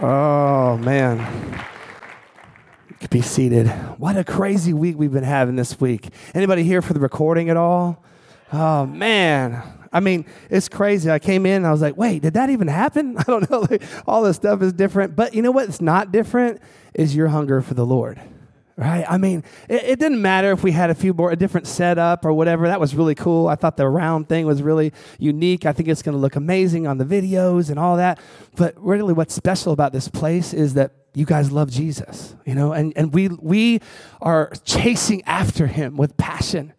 Oh, man. Be seated. What a crazy week we've been having this week. Anybody here for the recording at all? Oh, man. I mean, it's crazy. I came in and I was like, wait, did that even happen? I don't know. All this stuff is different. But you know what's not different is your hunger for the Lord right? I mean, it, it, didn't matter if we had a few more, a different setup or whatever. That was really cool. I thought the round thing was really unique. I think it's going to look amazing on the videos and all that. But really, what's special about this place is that you guys love Jesus, you know, and, and we, we are chasing after him with passion.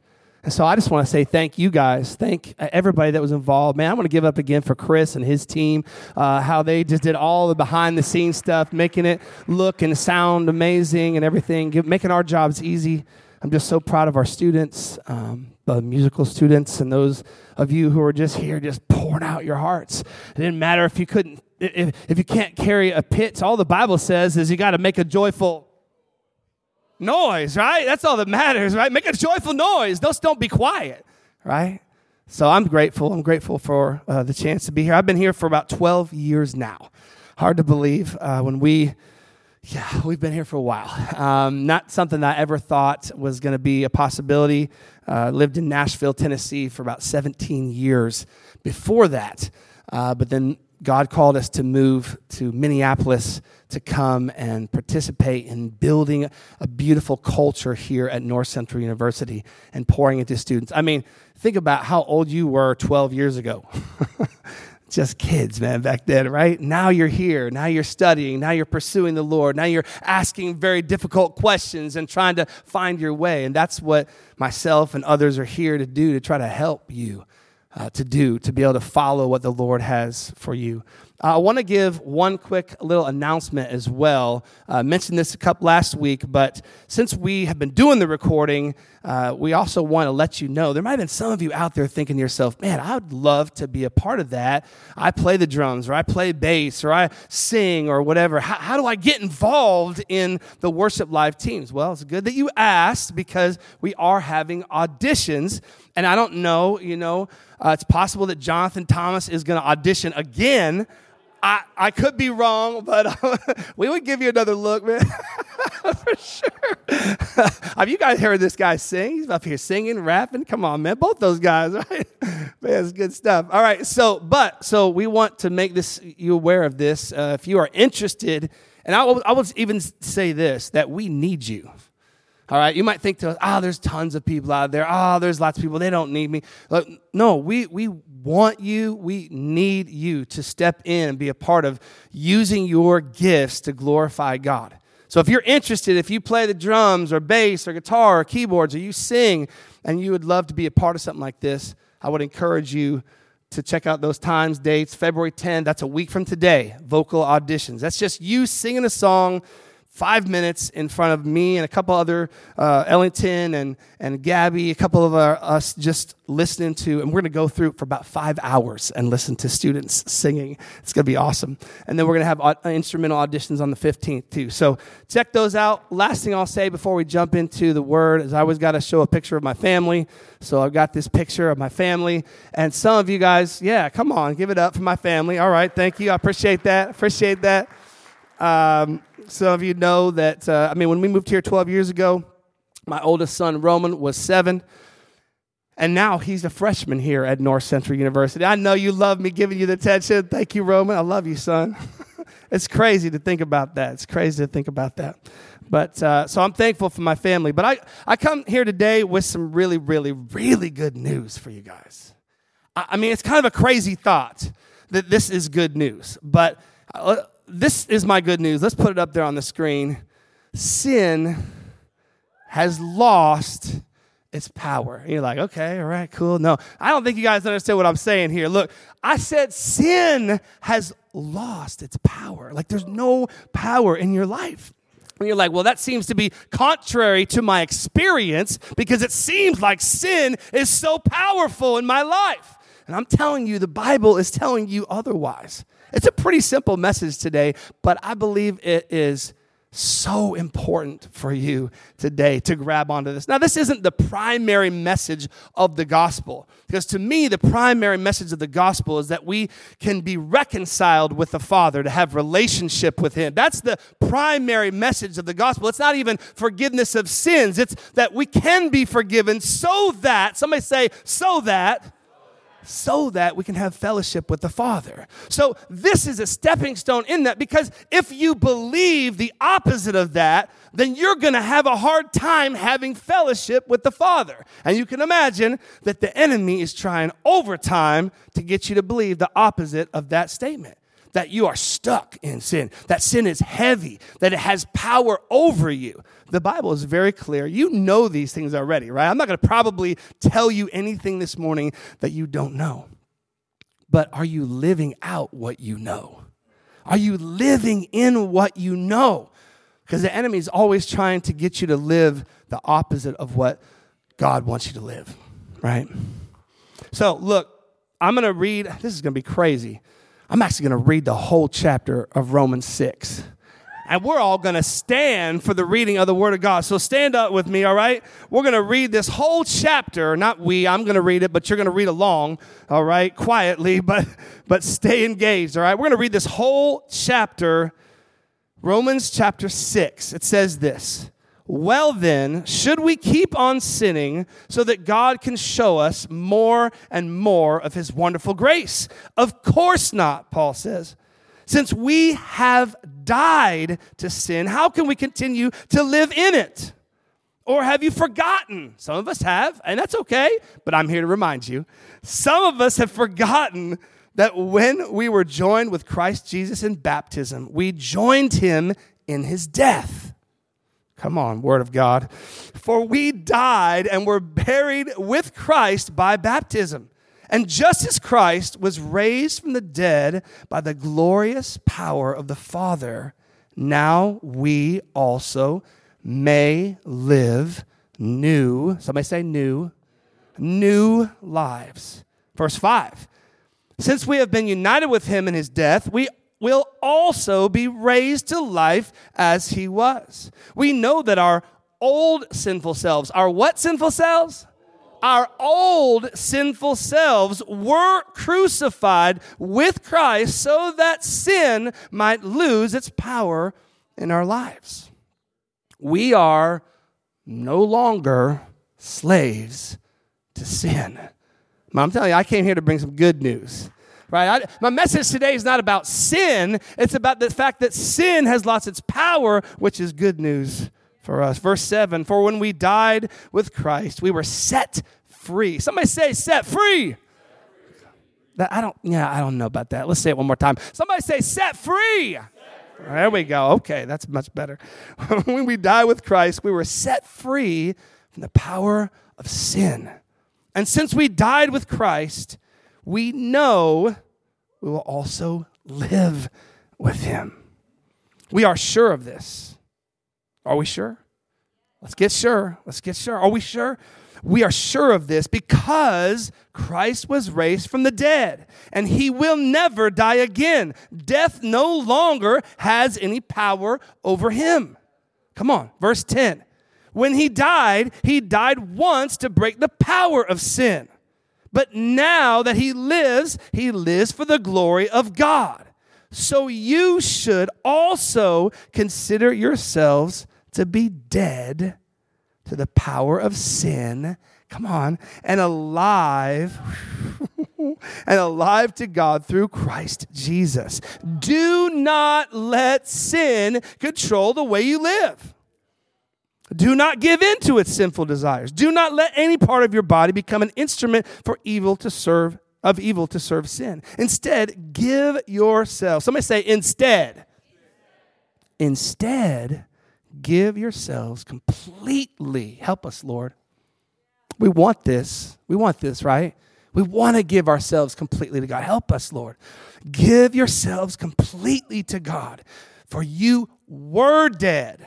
And so I just want to say thank you guys. Thank everybody that was involved. Man, I want to give up again for Chris and his team, uh, how they just did all the behind the scenes stuff, making it look and sound amazing and everything, making our jobs easy. I'm just so proud of our students, um, the musical students, and those of you who are just here, just pouring out your hearts. It didn't matter if you couldn't, if, if you can't carry a pitch. All the Bible says is you got to make a joyful noise, right? That's all that matters, right? Make a joyful noise. Just don't be quiet, right? So I'm grateful. I'm grateful for uh, the chance to be here. I've been here for about 12 years now. Hard to believe uh, when we, yeah, we've been here for a while. Um, not something I ever thought was going to be a possibility. Uh, lived in Nashville, Tennessee for about 17 years before that. Uh, but then God called us to move to Minneapolis to come and participate in building a beautiful culture here at North Central University and pouring into students. I mean, think about how old you were 12 years ago. Just kids, man, back then, right? Now you're here. Now you're studying. Now you're pursuing the Lord. Now you're asking very difficult questions and trying to find your way. And that's what myself and others are here to do to try to help you uh, to do to be able to follow what the Lord has for you. Uh, I want to give one quick little announcement as well. Uh, I mentioned this a couple last week, but since we have been doing the recording, uh, we also want to let you know there might have been some of you out there thinking to yourself, man, I would love to be a part of that. I play the drums, or I play bass, or I sing, or whatever. How, how do I get involved in the worship live teams? Well, it's good that you asked because we are having auditions, and I don't know, you know, uh, it's possible that Jonathan Thomas is going to audition again I, I could be wrong, but we would give you another look, man. For sure. Have you guys heard this guy sing? He's up here singing, rapping. Come on, man. Both those guys, right? man, it's good stuff. All right. So, but, so we want to make this, you aware of this. Uh, if you are interested, and I will, I will even say this that we need you. All right, you might think to us, ah, oh, there's tons of people out there. Ah, oh, there's lots of people. They don't need me. no, we, we want you, we need you to step in and be a part of using your gifts to glorify God. So if you're interested, if you play the drums or bass or guitar or keyboards or you sing and you would love to be a part of something like this, I would encourage you to check out those times, dates. February 10, that's a week from today, vocal auditions. That's just you singing a song five minutes in front of me and a couple other uh, Ellington and, and Gabby, a couple of our, us just listening to, and we're going to go through for about five hours and listen to students singing. It's going to be awesome. And then we're going to have uh, instrumental auditions on the 15th too. So check those out. Last thing I'll say before we jump into the word is I always got to show a picture of my family. So I've got this picture of my family. And some of you guys, yeah, come on, give it up for my family. All right, thank you. I appreciate that. Appreciate that. Um, some of you know that, uh, I mean, when we moved here 12 years ago, my oldest son, Roman, was seven. And now he's a freshman here at North Central University. I know you love me giving you the attention. Thank you, Roman. I love you, son. it's crazy to think about that. It's crazy to think about that. But uh, so I'm thankful for my family. But I, I come here today with some really, really, really good news for you guys. I, I mean, it's kind of a crazy thought that this is good news. But uh, this is my good news. Let's put it up there on the screen. Sin has lost its power. And you're like, okay, all right, cool. No, I don't think you guys understand what I'm saying here. Look, I said sin has lost its power. Like there's no power in your life. And you're like, well, that seems to be contrary to my experience because it seems like sin is so powerful in my life. And I'm telling you, the Bible is telling you otherwise. It's a pretty simple message today, but I believe it is so important for you today to grab onto this. Now, this isn't the primary message of the gospel, because to me, the primary message of the gospel is that we can be reconciled with the Father, to have relationship with Him. That's the primary message of the gospel. It's not even forgiveness of sins, it's that we can be forgiven so that, somebody say, so that so that we can have fellowship with the Father. So, this is a stepping stone in that because if you believe the opposite of that, then you're going to have a hard time having fellowship with the Father. And you can imagine that the enemy is trying overtime to get you to believe the opposite of that statement that you are stuck in sin, that sin is heavy, that it has power over you. The Bible is very clear. You know these things already, right? I'm not going to probably tell you anything this morning that you don't know. But are you living out what you know? Are you living in what you know? Because the enemy is always trying to get you to live the opposite of what God wants you to live, right? So, look, I'm going to read, this is going to be crazy. I'm actually going to read the whole chapter of Romans 6. And we're all going to stand for the reading of the Word of God. So stand up with me, all right? We're going to read this whole chapter. Not we, I'm going to read it, but you're going to read along, all right? Quietly, but, but stay engaged, all right? We're going to read this whole chapter, Romans chapter 6. It says this well, then, should we keep on sinning so that God can show us more and more of his wonderful grace? Of course not, Paul says. Since we have died to sin, how can we continue to live in it? Or have you forgotten? Some of us have, and that's okay, but I'm here to remind you. Some of us have forgotten that when we were joined with Christ Jesus in baptism, we joined him in his death. Come on, Word of God. For we died and were buried with Christ by baptism. And just as Christ was raised from the dead by the glorious power of the Father, now we also may live new, somebody say new, new lives. Verse 5 Since we have been united with him in his death, we will also be raised to life as he was. We know that our old sinful selves, our what sinful selves? Our old sinful selves were crucified with Christ so that sin might lose its power in our lives. We are no longer slaves to sin. I'm telling you, I came here to bring some good news right? I, my message today is not about sin, it's about the fact that sin has lost its power, which is good news for us. Verse 7 For when we died with Christ, we were set free. Somebody say, set free. That, I don't, yeah, I don't know about that. Let's say it one more time. Somebody say, set free. Set free. There we go. Okay, that's much better. when we die with Christ, we were set free from the power of sin. And since we died with Christ, we know we will also live with him. We are sure of this. Are we sure? Let's get sure. Let's get sure. Are we sure? We are sure of this because Christ was raised from the dead and he will never die again. Death no longer has any power over him. Come on, verse 10. When he died, he died once to break the power of sin. But now that he lives, he lives for the glory of God. So you should also consider yourselves to be dead to the power of sin. Come on, and alive, and alive to God through Christ Jesus. Do not let sin control the way you live. Do not give in to its sinful desires. Do not let any part of your body become an instrument for evil to serve of evil to serve sin. Instead, give yourself. Somebody say instead. Instead, give yourselves completely. Help us, Lord. We want this. We want this, right? We want to give ourselves completely to God. Help us, Lord. Give yourselves completely to God, for you were dead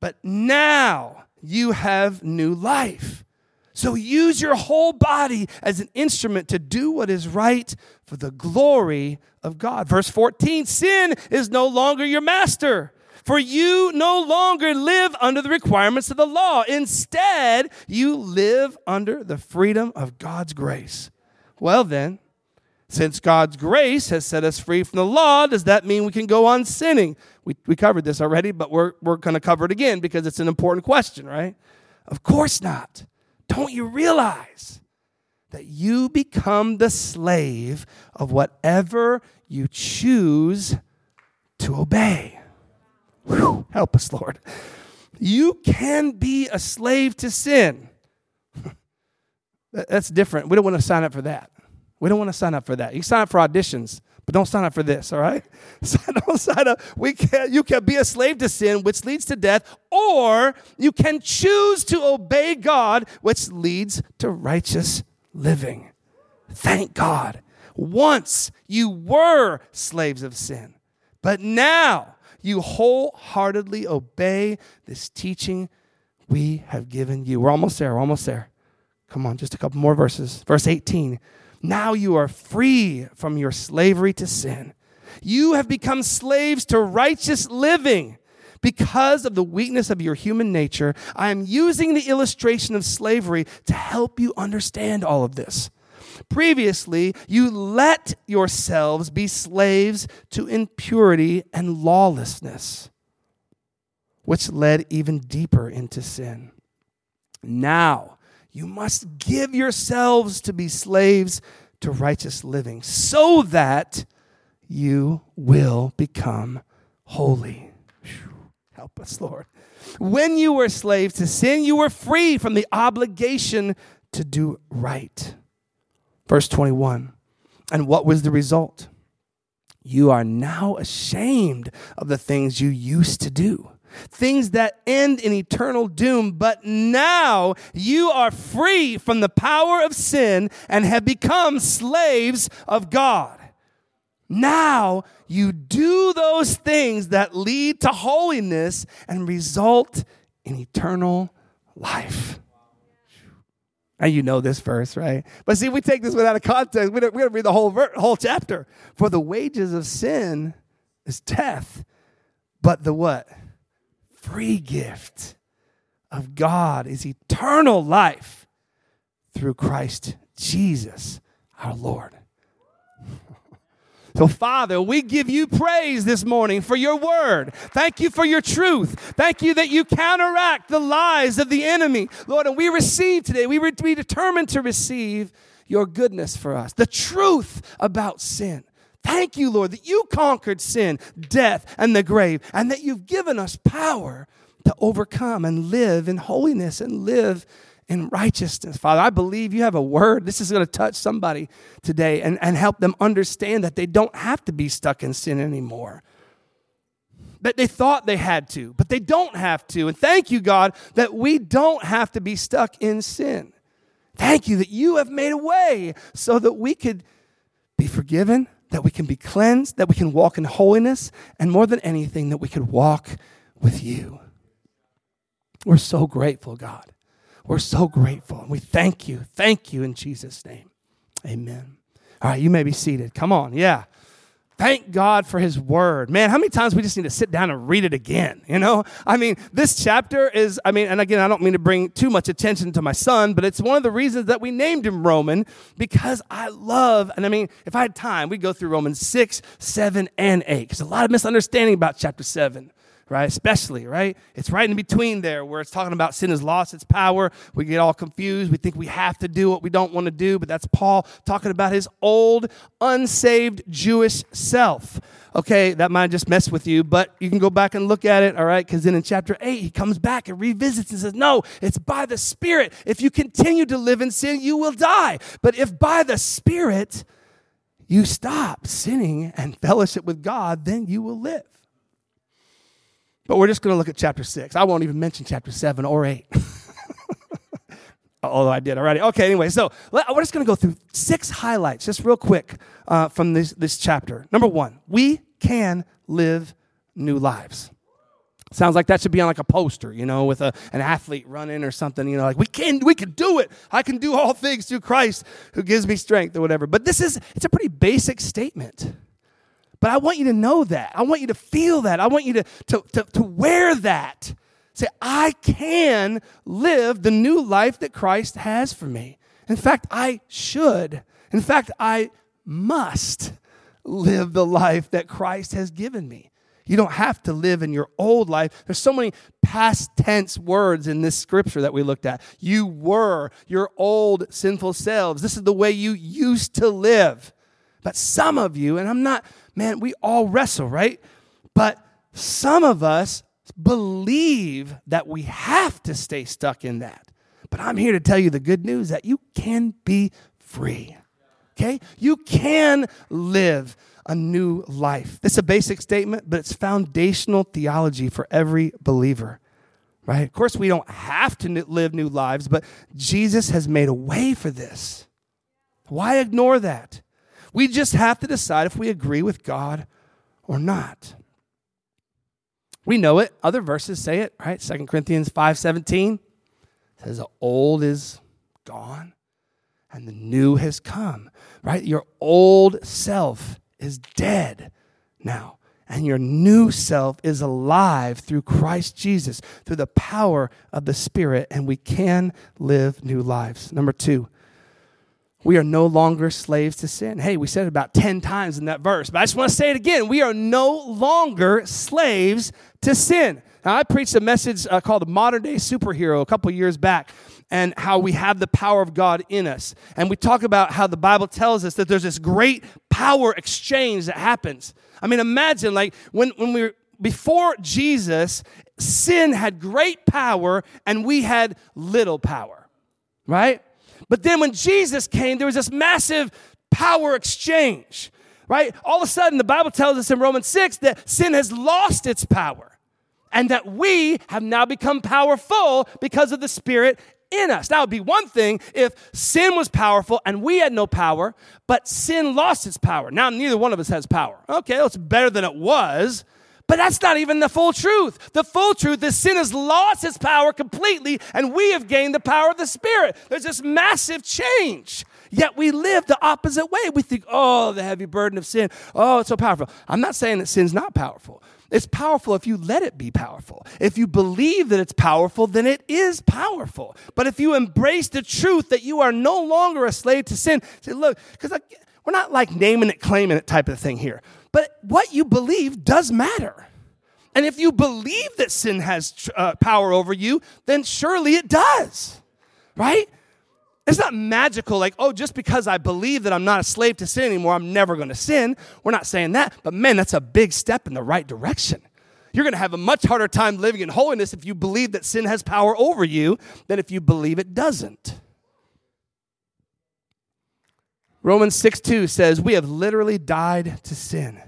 but now you have new life. So use your whole body as an instrument to do what is right for the glory of God. Verse 14 sin is no longer your master. For you no longer live under the requirements of the law. Instead, you live under the freedom of God's grace. Well, then, since God's grace has set us free from the law, does that mean we can go on sinning? We, we covered this already, but we're, we're going to cover it again because it's an important question, right? Of course not. Don't you realize that you become the slave of whatever you choose to obey? Whew, help us, Lord. You can be a slave to sin. That's different. We don't want to sign up for that. We don't want to sign up for that. You sign up for auditions, but don't sign up for this, all right? don't sign up. We can, you can be a slave to sin, which leads to death, or you can choose to obey God, which leads to righteous living. Thank God. Once you were slaves of sin, but now you wholeheartedly obey this teaching we have given you. We're almost there. We're almost there. Come on, just a couple more verses. Verse 18. Now you are free from your slavery to sin. You have become slaves to righteous living. Because of the weakness of your human nature, I am using the illustration of slavery to help you understand all of this. Previously, you let yourselves be slaves to impurity and lawlessness, which led even deeper into sin. Now, you must give yourselves to be slaves to righteous living so that you will become holy. Help us, Lord. When you were slaves to sin, you were free from the obligation to do right. Verse 21. And what was the result? You are now ashamed of the things you used to do things that end in eternal doom. But now you are free from the power of sin and have become slaves of God. Now you do those things that lead to holiness and result in eternal life. And you know this verse, right? But see, we take this without a context. We don't, we read the whole, ver- whole chapter. For the wages of sin is death, but the what? Free gift of God is eternal life through Christ Jesus our Lord. So, Father, we give you praise this morning for your word. Thank you for your truth. Thank you that you counteract the lies of the enemy. Lord, and we receive today, we be determined to receive your goodness for us, the truth about sin. Thank you, Lord, that you conquered sin, death, and the grave, and that you've given us power to overcome and live in holiness and live in righteousness. Father, I believe you have a word. This is going to touch somebody today and, and help them understand that they don't have to be stuck in sin anymore. That they thought they had to, but they don't have to. And thank you, God, that we don't have to be stuck in sin. Thank you that you have made a way so that we could be forgiven, that we can be cleansed, that we can walk in holiness, and more than anything, that we could walk with you. We're so grateful, God. We're so grateful. And we thank you. Thank you in Jesus' name. Amen. All right, you may be seated. Come on. Yeah. Thank God for his word. Man, how many times we just need to sit down and read it again? You know? I mean, this chapter is, I mean, and again, I don't mean to bring too much attention to my son, but it's one of the reasons that we named him Roman because I love, and I mean, if I had time, we'd go through Romans 6, 7, and 8. Because a lot of misunderstanding about chapter 7 right? Especially, right? It's right in between there where it's talking about sin has lost its power. We get all confused. We think we have to do what we don't want to do, but that's Paul talking about his old, unsaved Jewish self. Okay, that might just mess with you, but you can go back and look at it, all right? Because then in chapter 8, he comes back and revisits and says, No, it's by the Spirit. If you continue to live in sin, you will die. But if by the Spirit you stop sinning and fellowship with God, then you will live. But we're just going to look at chapter 6. I won't even mention chapter 7 or 8. Although I did already. Okay, anyway, so we're just going to go through six highlights, just real quick, uh, from this, this chapter. Number one, we can live new lives. Sounds like that should be on like a poster, you know, with a, an athlete running or something, you know, like we can we can do it. I can do all things through Christ who gives me strength or whatever. But this is it's a pretty basic statement. But I want you to know that. I want you to feel that. I want you to, to, to, to wear that. Say, I can live the new life that Christ has for me. In fact, I should. In fact, I must live the life that Christ has given me. You don't have to live in your old life. There's so many past tense words in this scripture that we looked at. You were your old sinful selves. This is the way you used to live. But some of you, and I'm not, man, we all wrestle, right? But some of us believe that we have to stay stuck in that. But I'm here to tell you the good news that you can be free. Okay? You can live a new life. This is a basic statement, but it's foundational theology for every believer. Right? Of course, we don't have to live new lives, but Jesus has made a way for this. Why ignore that? We just have to decide if we agree with God or not. We know it. Other verses say it, right? Second Corinthians 5:17 says the old is gone and the new has come, right? Your old self is dead now, and your new self is alive through Christ Jesus, through the power of the Spirit, and we can live new lives. Number two, we are no longer slaves to sin. Hey, we said it about 10 times in that verse, but I just want to say it again. We are no longer slaves to sin. Now, I preached a message uh, called The Modern Day Superhero a couple years back and how we have the power of God in us. And we talk about how the Bible tells us that there's this great power exchange that happens. I mean, imagine like when, when we were before Jesus, sin had great power and we had little power, right? But then when Jesus came, there was this massive power exchange, right? All of a sudden, the Bible tells us in Romans 6 that sin has lost its power and that we have now become powerful because of the Spirit in us. That would be one thing if sin was powerful and we had no power, but sin lost its power. Now, neither one of us has power. Okay, it's better than it was, but that's not even the full truth. The full truth is sin has lost its power completely and we have gained the power of the Spirit. There's this massive change. Yet we live the opposite way. We think, oh, the heavy burden of sin. Oh, it's so powerful. I'm not saying that sin's not powerful. It's powerful if you let it be powerful. If you believe that it's powerful, then it is powerful. But if you embrace the truth that you are no longer a slave to sin, say, look, because we're not like naming it, claiming it type of thing here. But what you believe does matter. And if you believe that sin has uh, power over you, then surely it does, right? It's not magical, like, oh, just because I believe that I'm not a slave to sin anymore, I'm never to sin. We're not saying that. But man, that's a big step in the right direction. You're to have a much harder time living in holiness if you believe that sin has power over you than if you believe it doesn't. Romans 6 2 says, We have literally died to sin,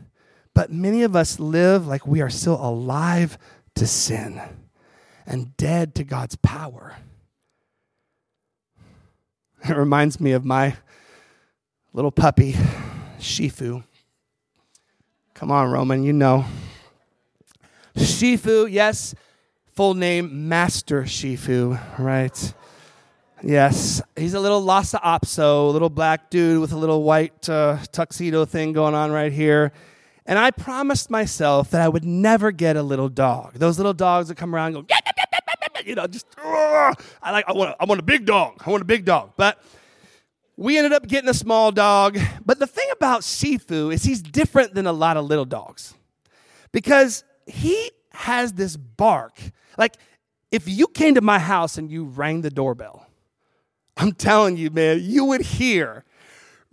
but many of us live like we are still alive to sin and dead to God's power. It reminds me of my little puppy, Shifu. Come on, Roman, you know. Shifu, yes, full name Master Shifu, right? Yes, he's a little Lhasa Apso, little black dude with a little white uh, tuxedo thing going on right here. And I promised myself that I would never get a little dog. Those little dogs that come around and go, you know, just I like I want I want a big dog. I want a big dog. But we ended up getting a small dog. But the thing about Shifu is he's different than a lot of little dogs. Because he has this bark. Like if you came to my house and you rang the doorbell, I'm telling you, man, you would hear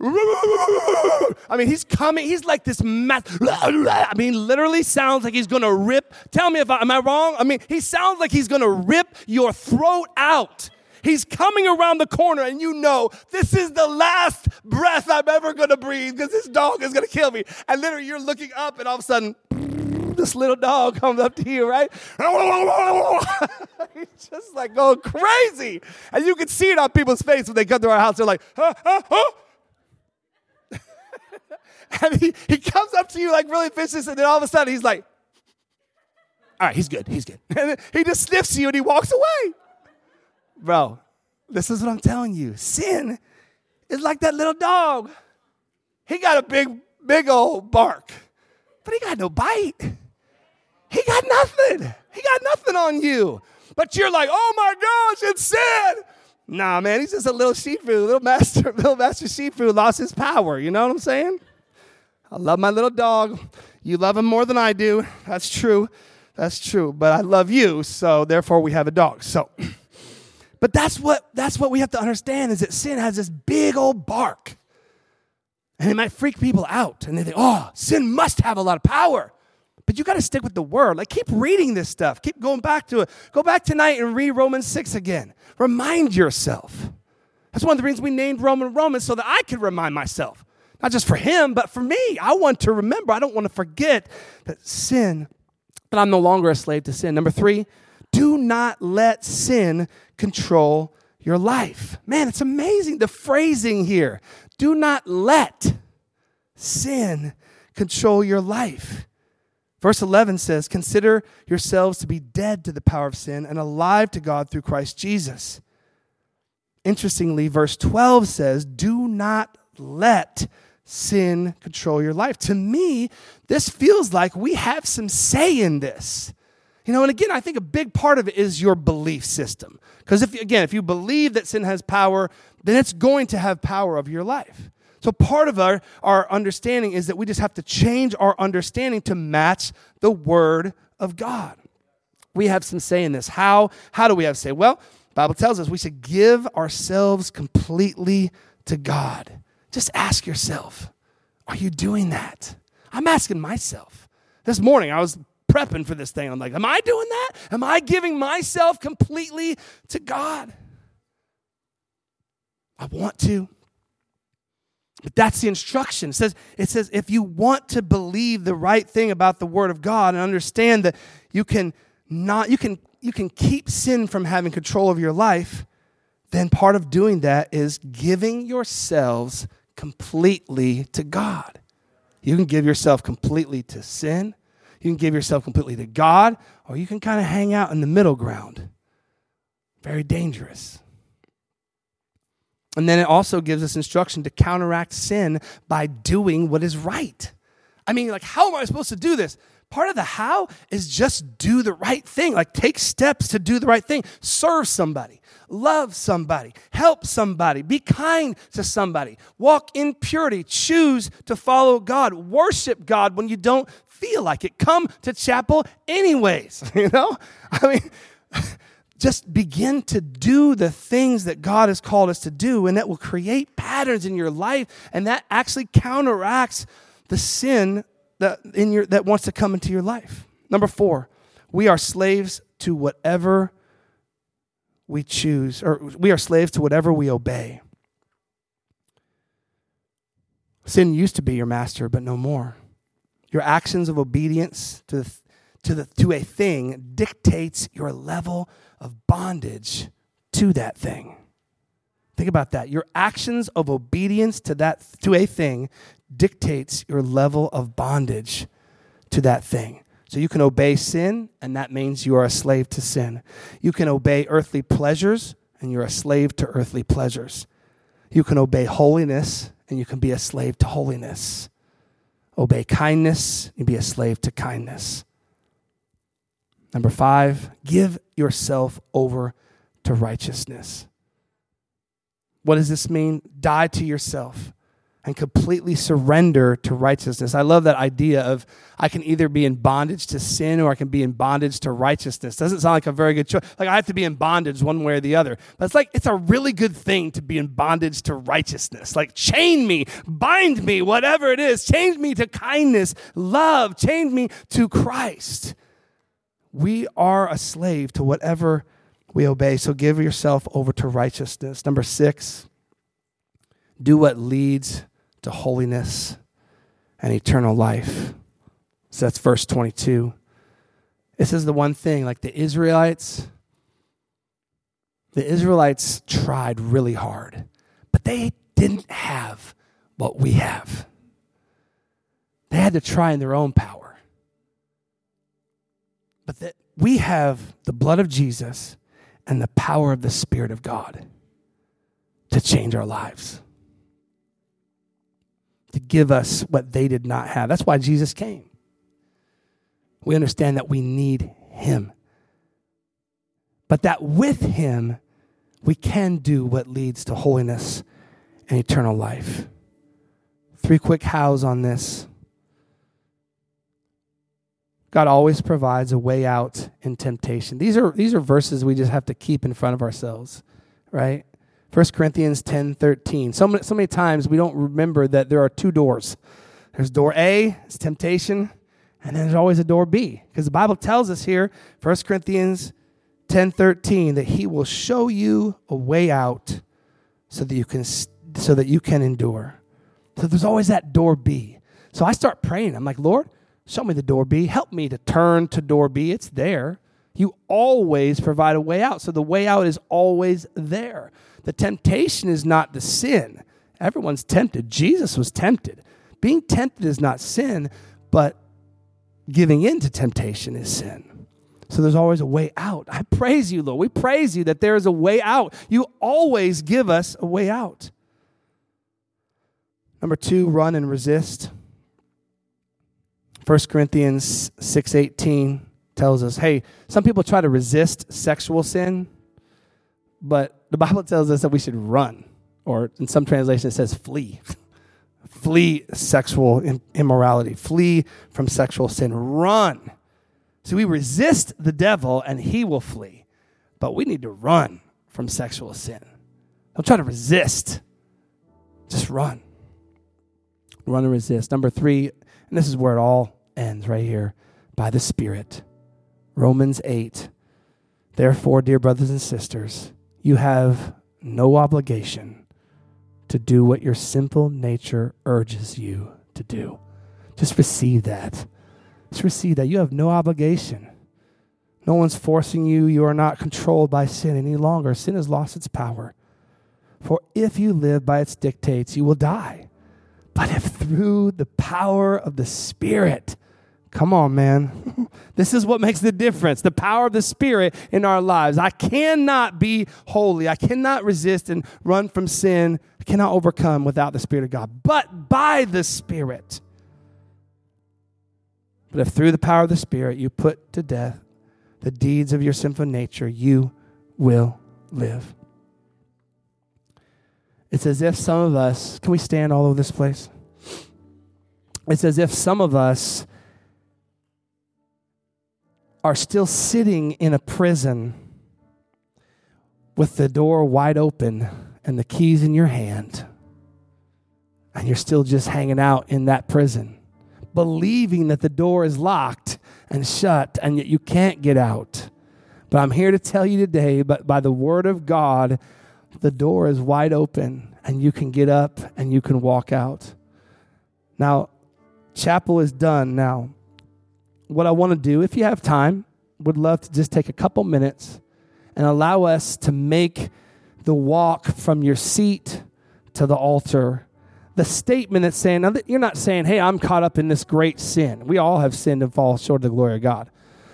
I mean, he's coming. He's like this mass. I mean, literally sounds like he's gonna rip. Tell me if I am I wrong. I mean, he sounds like he's gonna rip your throat out. He's coming around the corner, and you know this is the last breath I'm ever gonna breathe because this dog is gonna kill me. And literally, you're looking up, and all of a sudden, this little dog comes up to you, right? He's just like going crazy, and you can see it on people's face when they come to our house. They're like, huh, huh, huh and he, he comes up to you like really vicious, and then all of a sudden he's like, all right, he's good, he's good. And he just sniffs you and he walks away. Bro, this is what I'm telling you. Sin is like that little dog. He got a big, big old bark. but he got no bite. He got nothing. He got nothing on you. But you're like, oh my gosh, it's sin. Nah, man, he's just a little Shifu, little master, little master Shifu lost his power. You know what I'm saying? I love my little dog. You love him more than I do. That's true. That's true. But I love you, so therefore we have a dog. So, but that's what that's what we have to understand is that sin has this big old bark. And it might freak people out. And they think, oh, sin must have a lot of power. But you got to stick with the word. Like, keep reading this stuff. Keep going back to it. Go back tonight and read Romans 6 again. Remind yourself. That's one of the reasons we named Roman Romans so that I could remind myself. Not just for him, but for me. I want to remember. I don't want to forget that sin, that I'm no longer a slave to sin. Number three, do not let sin control your life. Man, it's amazing the phrasing here. Do not let sin control your life. Verse 11 says, Consider yourselves to be dead to the power of sin and alive to God through Christ Jesus. Interestingly, verse 12 says, Do not let sin control your life. To me, this feels like we have some say in this. You know, and again, I think a big part of it is your belief system. Because if again, if you believe that sin has power, then it's going to have power of your life. So part of our, our understanding is that we just have to change our understanding to match the word of God. We have some say in this. How, how do we have say? Well, Bible tells us we should give ourselves completely to God. Just ask yourself, are you doing that? I'm asking myself. This morning I was prepping for this thing. I'm like, am I doing that? Am I giving myself completely to God? I want to. But that's the instruction. It says, it says if you want to believe the right thing about the Word of God and understand that you can not you can you can keep sin from having control of your life, then part of doing that is giving yourselves completely to God. You can give yourself completely to sin, you can give yourself completely to God, or you can kind of hang out in the middle ground. Very dangerous. And then it also gives us instruction to counteract sin by doing what is right. I mean, like, how am I supposed to do this? Part of the how is just do the right thing. Like, take steps to do the right thing. Serve somebody, love somebody, help somebody, be kind to somebody, walk in purity, choose to follow God, worship God when you don't feel like it. Come to chapel anyways, you know? I mean, just begin to do the things that God has called us to do, and that will create patterns in your life, and that actually counteracts the sin that, in your, that wants to come into your life. Number four, we are slaves to whatever we choose, or we are slaves to whatever we obey. Sin used to be your master, but no more. Your actions of obedience to the, to, the, to a thing dictates your level of bondage to that thing. Think about that. Your actions of obedience to that to a thing dictates your level of bondage to that thing. So you can obey sin, and that means you are a slave to sin. You can obey earthly pleasures, and you're a slave to earthly pleasures. You can obey holiness, and you can be a slave to holiness. Obey kindness, and be a slave to kindness. Number five, give yourself over to righteousness. What does this mean? Die to yourself and completely surrender to righteousness. I love that idea of I can either be in bondage to sin or I can be in bondage to righteousness. Doesn't sound like a very good choice. Like I have to be in bondage one way or the other. But it's like it's a really good thing to be in bondage to righteousness. Like chain me, bind me, whatever it is. Change me to kindness, love, change me to Christ. We are a slave to whatever we obey. So give yourself over to righteousness. Number six, do what leads to holiness and eternal life. So that's verse 22. This is the one thing, like the Israelites, the Israelites tried really hard, but they didn't have what we have. They had to try in their own power. But that we have the blood of Jesus and the power of the Spirit of God to change our lives to give us what they did not have. That's why Jesus came. we understand that we need Him. But that with Him, we can do what leads to holiness and eternal life. Three quick hows on this. God always provides a way out in temptation. These are, these are verses we just have to keep in front of ourselves, right? 1 Corinthians 10 13. So many, so many times we don't remember that there are two doors. There's door A, it's temptation, and then there's always a door B. Because the Bible tells us here, 1 Corinthians 10 13, that He will show you a way out so that you can, so that you can endure. So there's always that door B. So I start praying. I'm like, Lord, show me the door B. Help me to turn to door B. It's there. You always provide a way out. So the way out is always there. The temptation is not the sin. Everyone's tempted. Jesus was tempted. Being tempted is not sin, but giving in to temptation is sin. So there's always a way out. I praise you, Lord. We praise you that there is a way out. You always give us a way out. Number two, run and resist. 1 Corinthians 6:18 tells us, hey, some people try to resist sexual sin, but the Bible tells us that we should run, or in some translations, it says flee. flee sexual immorality, flee from sexual sin, run. So we resist the devil and he will flee, but we need to run from sexual sin. Don't try to resist, just run. Run and resist. Number three, and this is where it all ends right here by the Spirit. Romans 8. Therefore, dear brothers and sisters, you have no obligation to do what your simple nature urges you to do. Just receive that. Just receive that. You have no obligation. No one's forcing you. You are not controlled by sin any longer. Sin has lost its power. For if you live by its dictates, you will die. But if through the power of the Spirit, Come on, man. this is what makes the difference the power of the Spirit in our lives. I cannot be holy. I cannot resist and run from sin. I cannot overcome without the Spirit of God, but by the Spirit. But if through the power of the Spirit you put to death the deeds of your sinful nature, you will live. It's as if some of us, can we stand all over this place? It's as if some of us are still sitting in a prison with the door wide open and the keys in your hand, and you're still just hanging out in that prison, believing that the door is locked and shut and yet you can't get out. But I'm here to tell you today, but by the word of God, the door is wide open and you can get up and you can walk out. Now, chapel is done now what I want to do, if you have time, would love to just take a couple minutes and allow us to make the walk from your seat to the altar. The statement that's saying, now you're not saying, hey, I'm caught up in this great sin. We all have sinned and fall short of the glory of God.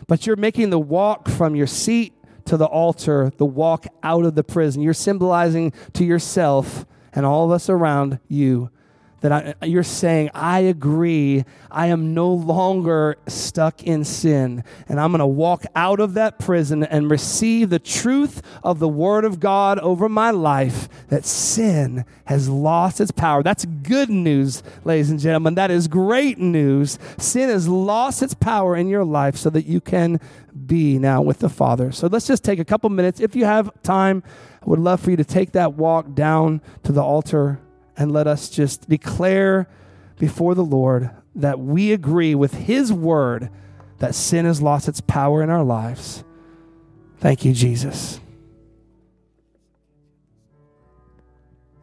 But you're making the walk from your seat to the altar, the walk out of the prison. You're symbolizing to yourself and all of us around you that I, you're saying, I agree, I am no longer stuck in sin, and I'm going to walk out of that prison and receive the truth of the Word of God over my life that sin has lost its power. That's good news, ladies and gentlemen. That is great news. Sin has lost its power in your life so that you can be now with the Father. So let's just take a couple minutes. If you have time, I would love for you to take that walk down to the altar and let us just declare before the Lord that we agree with His word that sin has lost its power in our lives. Thank you, Jesus.